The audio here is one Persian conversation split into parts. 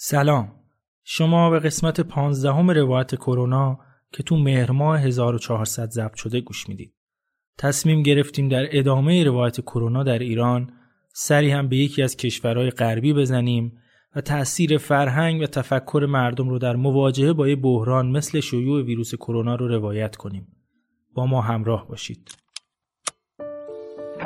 سلام شما به قسمت پانزدهم روایت کرونا که تو مهر ماه 1400 ضبط شده گوش می‌دید. تصمیم گرفتیم در ادامه روایت کرونا در ایران سری هم به یکی از کشورهای غربی بزنیم و تأثیر فرهنگ و تفکر مردم رو در مواجهه با یه بحران مثل شیوع ویروس کرونا رو روایت کنیم. با ما همراه باشید.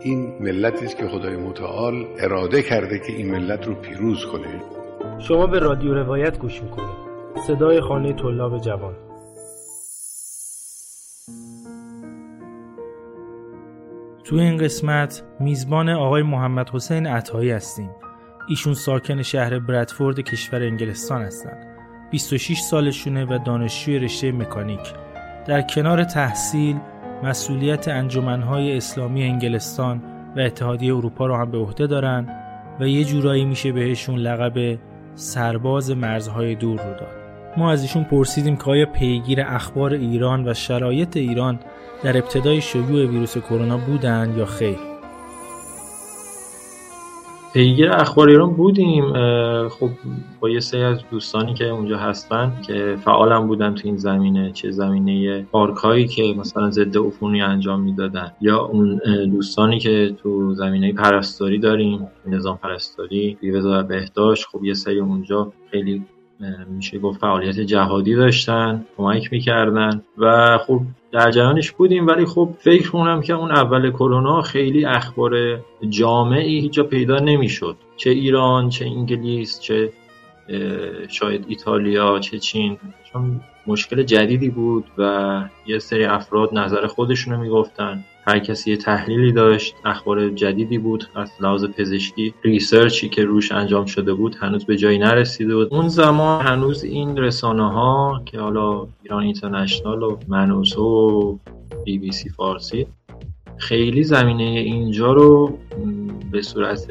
این ملتی است که خدای متعال اراده کرده که این ملت رو پیروز کنه. شما به رادیو روایت گوش می‌کنید. صدای خانه طلاب جوان. تو این قسمت میزبان آقای محمد حسین عطایی هستیم. ایشون ساکن شهر برادفورد کشور انگلستان هستند 26 سالشونه و دانشجوی رشته مکانیک. در کنار تحصیل مسئولیت انجمنهای اسلامی انگلستان و اتحادیه اروپا رو هم به عهده دارن و یه جورایی میشه بهشون لقب سرباز مرزهای دور رو داد. ما از ایشون پرسیدیم که آیا پیگیر اخبار ایران و شرایط ایران در ابتدای شیوع ویروس کرونا بودند یا خیر؟ پیگیر اخبار ایران بودیم خب با یه سری از دوستانی که اونجا هستن که فعالم بودن تو این زمینه چه زمینه پارک که مثلا ضد عفونی انجام می‌دادن یا اون دوستانی که تو زمینه پرستاری داریم نظام پرستاری وزارت بهداشت خب یه سری اونجا خیلی میشه گفت فعالیت جهادی داشتن کمک می‌کردن و خب در جریانش بودیم. ولی خب فکر کنم که اون اول کرونا خیلی اخبار جامعی هیچ جا پیدا نمی‌شد. چه ایران چه انگلیس چه شاید ایتالیا چه چین. چون مشکل جدیدی بود و یه سری افراد نظر خودشونو می‌گفتن. هر کسی یه تحلیلی داشت اخبار جدیدی بود از لحاظ پزشکی ریسرچی که روش انجام شده بود هنوز به جایی نرسیده بود. اون زمان هنوز این رسانه ها که حالا ایران اینترنشنال و منوزه و بی بی سی فارسی خیلی زمینه اینجا رو به صورت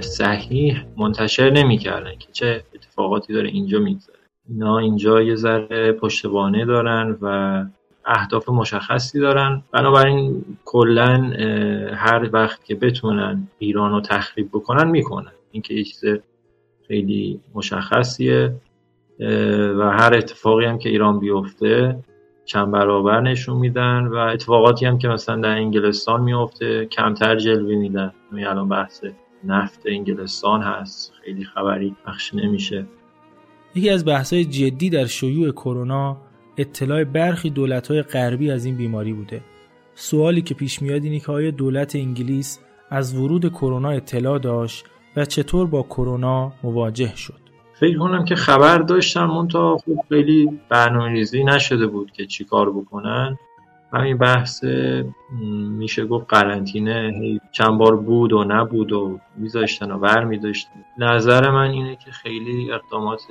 صحیح منتشر نمی‌کردن که چه اتفاقاتی داره اینجا میگذره. اینا اینجا یه ذره پشتوانه دارن و اهداف مشخصی دارن. بنابراین کلا هر وقت که بتونن ایران رو تخریب بکنن می‌کنن. اینکه یه چیز خیلی مشخصیه. و هر اتفاقی هم که ایران بیفته چند برابر نشون میدن. و اتفاقاتی هم که مثلا در انگلستان میفته کمتر جلوه میدن. می الان بحث نفت انگلستان هست. خیلی خبری پخش نمیشه. یکی از بحث‌های جدی در شیوع کرونا اطلاع برخی دولت‌های غربی از این بیماری بوده. سوالی که پیش میاد اینه که آیا دولت انگلیس از ورود کرونا اطلاع داشت و چطور با کرونا مواجه شد؟ فکر کنم که خبر داشتن منتها خوب خیلی برنامه‌ریزی نشده بود که چیکار بکنن همین بحث میشه گفت قرنطینه چند بار بود و نبود و میذاشتن و بر میداشتن نظر من اینه که خیلی اقدامات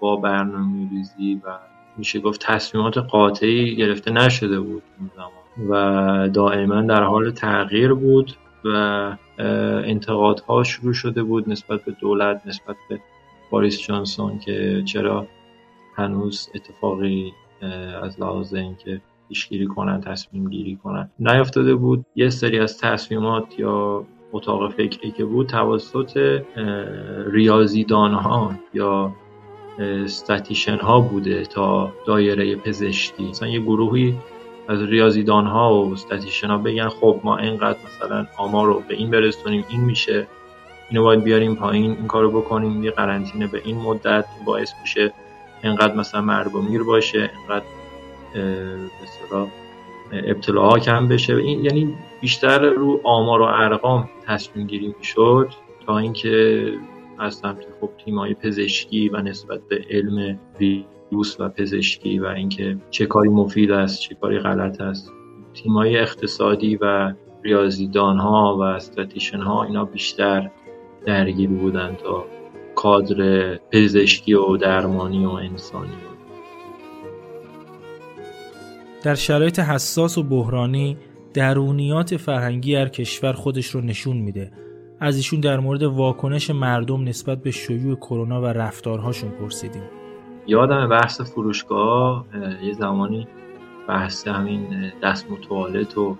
با برنامه ریزی و میشه گفت تصمیمات قاطعی گرفته نشده بود اون زمان. و دائما در حال تغییر بود و انتقادها شروع شده بود نسبت به دولت نسبت به باریس جانسون که چرا هنوز اتفاقی از لحاظ اینکه پیشگیری کنن تصمیم گیری کنن نیافتاده بود. یه سری از تصمیمات یا اتاق فکری که بود توسط ریاضیدان ها یا استاتیشن ها بوده تا دایره پزشکی. مثلا یه گروهی از ریاضیدان ها و استاتیشن ها بگن خب ما اینقدر مثلا آمار رو به این برسونیم این میشه. اینو باید بیاریم پایین این کارو بکنیم یه قرنطینه به این مدت باعث میشه اینقدر مثلا مرگ و میر باشه اینقدر به ابتلاها کم بشه. این یعنی بیشتر رو آمار و ارقام تصمیم گیری می‌شد تا اینکه از سمت خب تیمای پزشکی و نسبت به علم ویروس و پزشکی و اینکه چه کاری مفید است چه کاری غلط است. تیمای اقتصادی و ریاضیدان ها و استاتیشن ها اینا بیشتر درگیر بودن تا کادر پزشکی و درمانی و انسانی. در شرایط حساس و بحرانی درونیات فرهنگی هر کشور خودش رو نشون میده. از ایشون در مورد واکنش مردم نسبت به شیوع کرونا و رفتارهاشون پرسیدیم. یادم بحث فروشگاه یه زمانی بحث همین دست متوالت و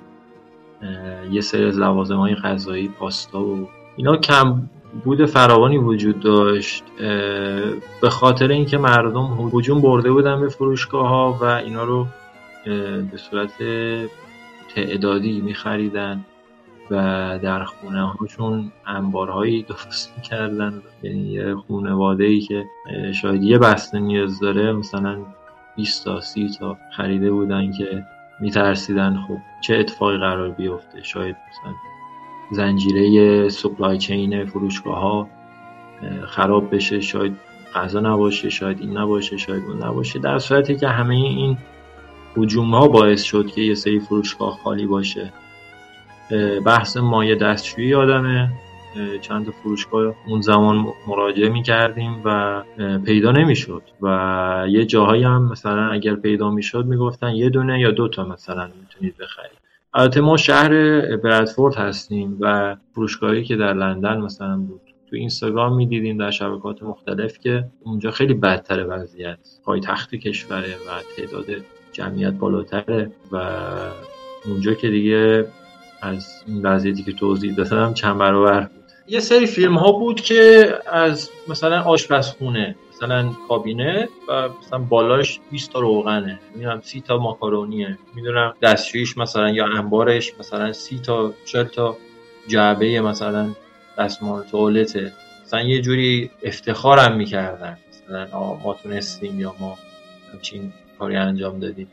یه سری از لوازم های غذایی پاستا و اینا کم بود فراوانی وجود داشت. به خاطر اینکه مردم هجوم برده بودن به فروشگاه ها و اینا رو به صورت تعدادی میخریدن. و در خونه هاشون انبارهایی درست می‌کردن. یعنی یه خونواده ای که شاید یه بسته نیاز داره مثلا 20 تا 30 تا خریده بودن که میترسیدن خب چه اتفاقی قرار بیفته. شاید مثلا زنجیره سپلای چین فروشگاه ها خراب بشه شاید غذا نباشه شاید این نباشه شاید اون نباشه. در صورتی که همه این هجوم ها باعث شد که یه سری فروشگاه خالی باشه. بحث مایه دستشویی یادمه چند فروشگاه اون زمان مراجعه می کردیم و پیدا نمی‌شد. و یه جاهایی هم مثلا اگر پیدا می‌شد می‌گفتن یه دونه یا دو تا مثلا می‌تونید بخرید. البته ما شهر برادفورد هستیم و فروشگاهی که در لندن مثلا بود. تو اینستاگرام می‌دیدیم در شبکات مختلف که اونجا خیلی بدتر وضعیت تخت کشوره و تعداد جمعیت بالاتره و اونجا که دیگه از این وضعیتی که توضیح دادم چند برابر بود. یه سری فیلم ها بود که از مثلا آشپزخونه مثلا کابینه و مثلا بالاش 20 تا روغنه. می‌دونم 30 تا ماکارونیه. می‌دونم دستشویش مثلا یا انبارش مثلا 30 تا 40 تا جعبه مثلا دستمال توالته. مثلا یه جوری افتخارم می‌کردن. مثلا ما تونستیم یا ما همچین کاری انجام دادیم.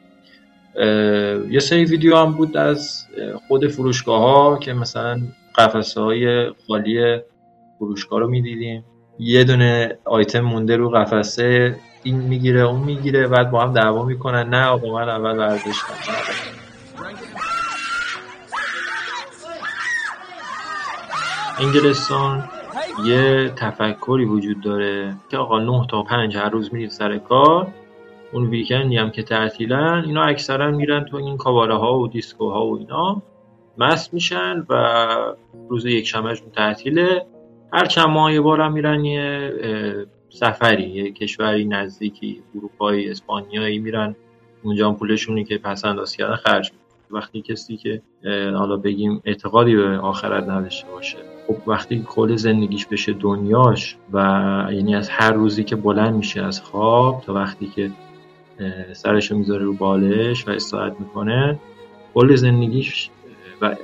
یه سری ویدیو هم بود از خود فروشگاه ها که مثلا قفسه های خالی فروشگاه رو می‌دیدیم. یه دونه آیتم مونده رو قفسه این می‌گیره اون می‌گیره بعد با هم دعوا می‌کنن. نه آقا من اول ورزش انگلستان یه تفکری وجود داره که آقا 9 تا 5 هر روز میرید سر کار. اون ویکندی هم که تعطیلن اینا اکثرا میرن تو این کاباره ها و دیسکو ها و اینا. مست میشن و روز یک شنبهشون تعطیله. هر چند ماه یه بار میرن یه سفری یه کشوری نزدیکی اروپایی اسپانیایی میرن. اونجا هم پولشونی که پس انداز کردن خرج وقتی کسی که حالا بگیم اعتقادی به آخرت نداشته باشه خب وقتی کل زندگیش بشه دنیاش و یعنی از هر روزی که بلند میشه از خواب تا وقتی که سرش رو می‌ذاره رو بالش و استراحت می‌کنه. کل زندگیش و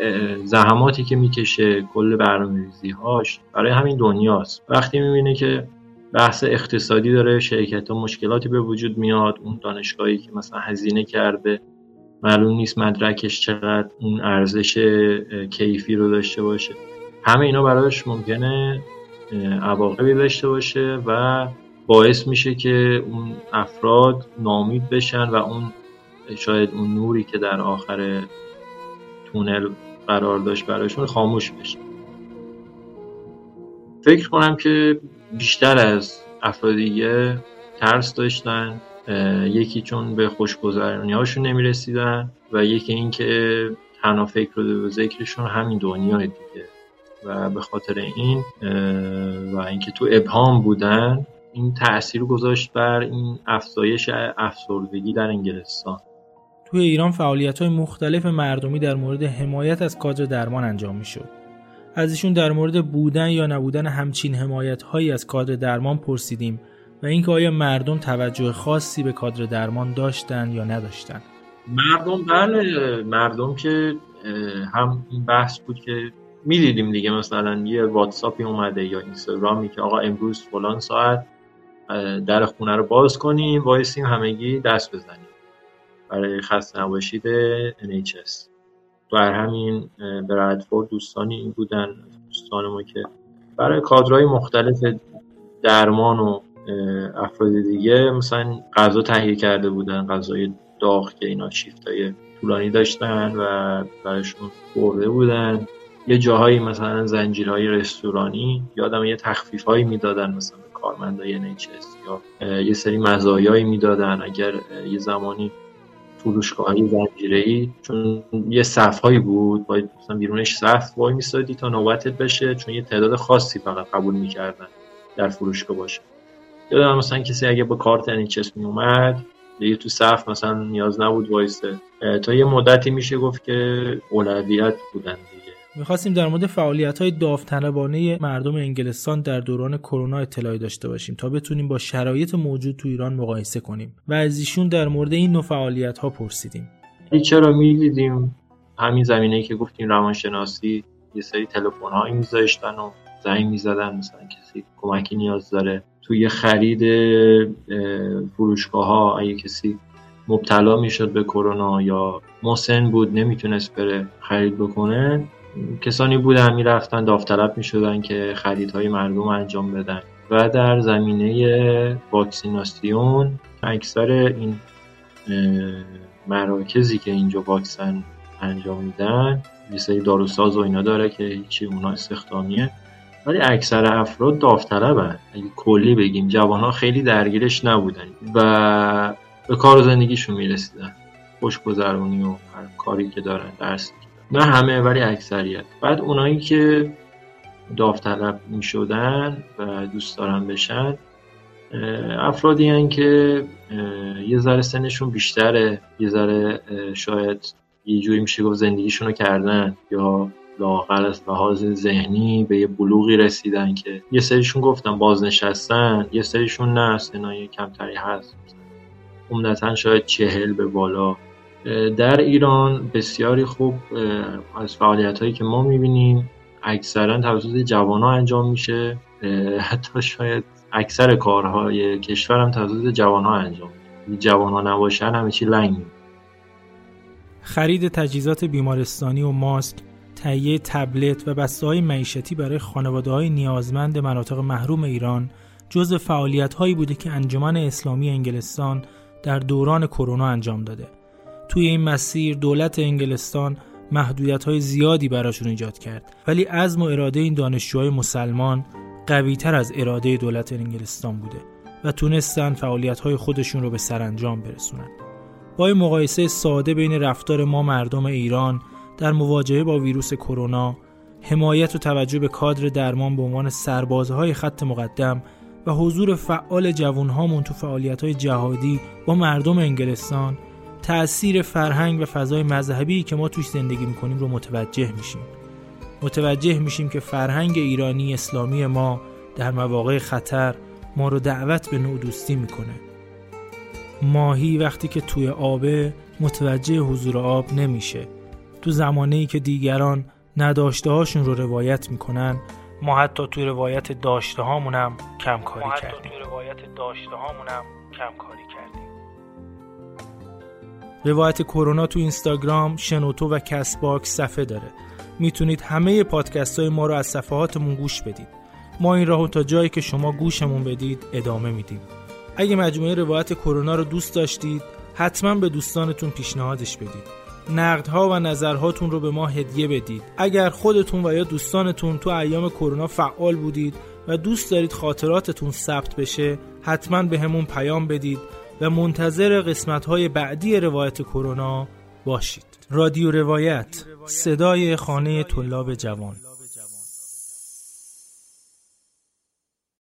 زحماتی که می‌کشه کل برنامه‌ریزی هاش برای همین دنیاست. وقتی می‌بینه که بحث اقتصادی داره شرکت ها مشکلاتی به وجود میاد اون دانشگاهی که مثلا هزینه کرده معلوم نیست مدرکش چقدر اون ارزش کیفی رو داشته باشه. همه اینا براش ممکنه عواقبی داشته باشه و باعث میشه که اون افراد نامید بشن و اون شاید اون نوری که در آخر تونل قرار داشت برایشون خاموش بشه. فکر کنم که بیشتر از افراد دیگه ترس داشتن یکی چون به خوشگذرانی هاشون نمی رسیدن و یکی اینکه تنها فکر و ذکرشون همین دنیای دیگه. و به خاطر این و اینکه تو ابهام بودن این تاثیر گذاشت بر این افزایش افسردگی در انگلستان توی ایران فعالیت های مختلف مردمی در مورد حمایت از کادر درمان انجام می شد. از ایشون در مورد بودن یا نبودن همچین حمایت هایی از کادر درمان پرسیدیم و اینکه آیا مردم توجه خاصی به کادر درمان داشتن یا نداشتن مردم بله مردم که هم این بحث بود که می‌دیدیم دیگه مثلا یه واتساپی اومده یا اینستاگرامی که آقا امروز فلان ساعت در خونه رو باز کنیم وایسیم همگی دست بزنیم برای خسته نباشید NHS بر همین برادفورد دوستانی این بودن دوستان ما که برای کادرهای مختلف درمان و افراد دیگه مثلا غذا تهیه کرده بودن غذای داغ که اینا شیفت های طولانی داشتن و برایشون برده بودن. یه جاهایی مثلا زنجیرهای رستورانی یادم یه تخفیف هایی می‌دادن مثلا. کارمندای NHS یا یه سری مزایایی می‌دادن. اگر یه زمانی فروشگاه های ای چون یه صف هایی بود باید مثلا بیرونش صف وای میسادی تا نوبتت بشه چون یه تعداد خاصی فقط قبول می‌کردن در فروشگاه باشه. یادم مثلا کسی اگه با کارت NHS می اومد دیگه تو صف مثلا نیاز نبود وایسته تا یه مدتی میشه گفت که اولویت بودن می‌خواستیم در مورد فعالیت های داوطلبانه مردم انگلستان در دوران کرونا اطلاعی داشته باشیم تا بتونیم با شرایط موجود تو ایران مقایسه کنیم و از ایشون در مورد این نوع فعالیت ها پرسیدیم چرا می‌دیدیم؟ همین زمینه که گفتیم روانشناسی یه سری تلفن هایی میذاشتن و زنگ می‌زدن مثلا کسی کمکی نیاز داره. توی خرید فروشگاه ها اگه کسی مبتلا می‌شد به کرونا یا مسن بود نمی‌تونست بره خرید بکنه کسانی بودن می‌رفتن داوطلب می‌شدن که خریدهای مردم انجام بدن. و در زمینه واکسیناسیون اکثر این مراکزی که اینجا واکسن انجام میدن یه داروساز و اینا داره که هیچی اونا استخدامیه ولی اکثر افراد داوطلبن. اگه کلی بگیم جوان ها خیلی درگیرش نبودن و به کار و زندگیشون می‌رسیدن. خوشگذرونی و هر کاری که دارن درسی نه همه ولی اکثریت. بعد اونایی که داوطلب می شدن و دوست دارن بشن افرادی هن که یه ذره سنشون بیشتره یه ذره شاید یه جوری میشه گفت زندگیشون رو کردن یا لاغر از لحاظ ذهنی به یه بلوغی رسیدن که یه سریشون گفتن بازنشستن یه سریشون نه سنای کمتری هست. عمدتا شاید چهل به بالا در ایران بسیاری خوب از فعالیت هایی که ما می‌بینیم اکثرا توسط جوان ها انجام میشه. حتی شاید اکثر کارهای کشور هم توسط جوان ها انجام میشه جوان ها نباشن همه چی لنگ خرید تجهیزات بیمارستانی و ماسک تهیه تبلت و بسته های معیشتی برای خانواده های نیازمند مناطق محروم ایران جز فعالیت هایی بوده که انجمن اسلامی انگلستان در دوران کرونا انجام داده. توی این مسیر دولت انگلستان محدودیت های زیادی براشون ایجاد کرد ولی عزم و اراده این دانشجوهای مسلمان قوی تر از اراده دولت انگلستان بوده و تونستن فعالیت های خودشون رو به سرانجام برسونن. با مقایسه ساده بین رفتار ما مردم ایران در مواجهه با ویروس کرونا حمایت و توجه به کادر درمان به عنوان سربازهای خط مقدم و حضور فعال جوانهامون تو فعالیت‌های جهادی با مردم انگلستان تأثیر فرهنگ و فضای مذهبی که ما توش زندگی می‌کنیم رو متوجه میشیم. متوجه میشیم که فرهنگ ایرانی اسلامی ما در مواقع خطر ما رو دعوت به نوع دوستی می‌کنه. ماهی وقتی که توی آبه متوجه حضور آب نمیشه. تو زمانه ای که دیگران نداشته هاشون رو روایت می‌کنن ما حتی توی روایت داشته هامونم کم کاری کردیم. توی روایت داشته هامونم کم کاری کردیم. روایت کرونا تو اینستاگرام شنوتو و Castbox صفحه داره. می‌تونید همه پادکست های ما رو از صفحاتمون گوش بدید. ما این راهو تا جایی که شما گوشمون بدید ادامه میدیم. اگه مجموعه روایت کرونا رو دوست داشتید حتما به دوستانتون پیشنهادش بدید. نقدها و نظرهاتون رو به ما هدیه بدید. اگر خودتون و یا دوستانتون تو ایام کرونا فعال بودید و دوست دارید خاطراتتون ثبت بشه حتما بهمون پیام بدید و منتظر قسمت های بعدی روایت کرونا باشید. رادیو روایت صدای خانه طلاب جوان.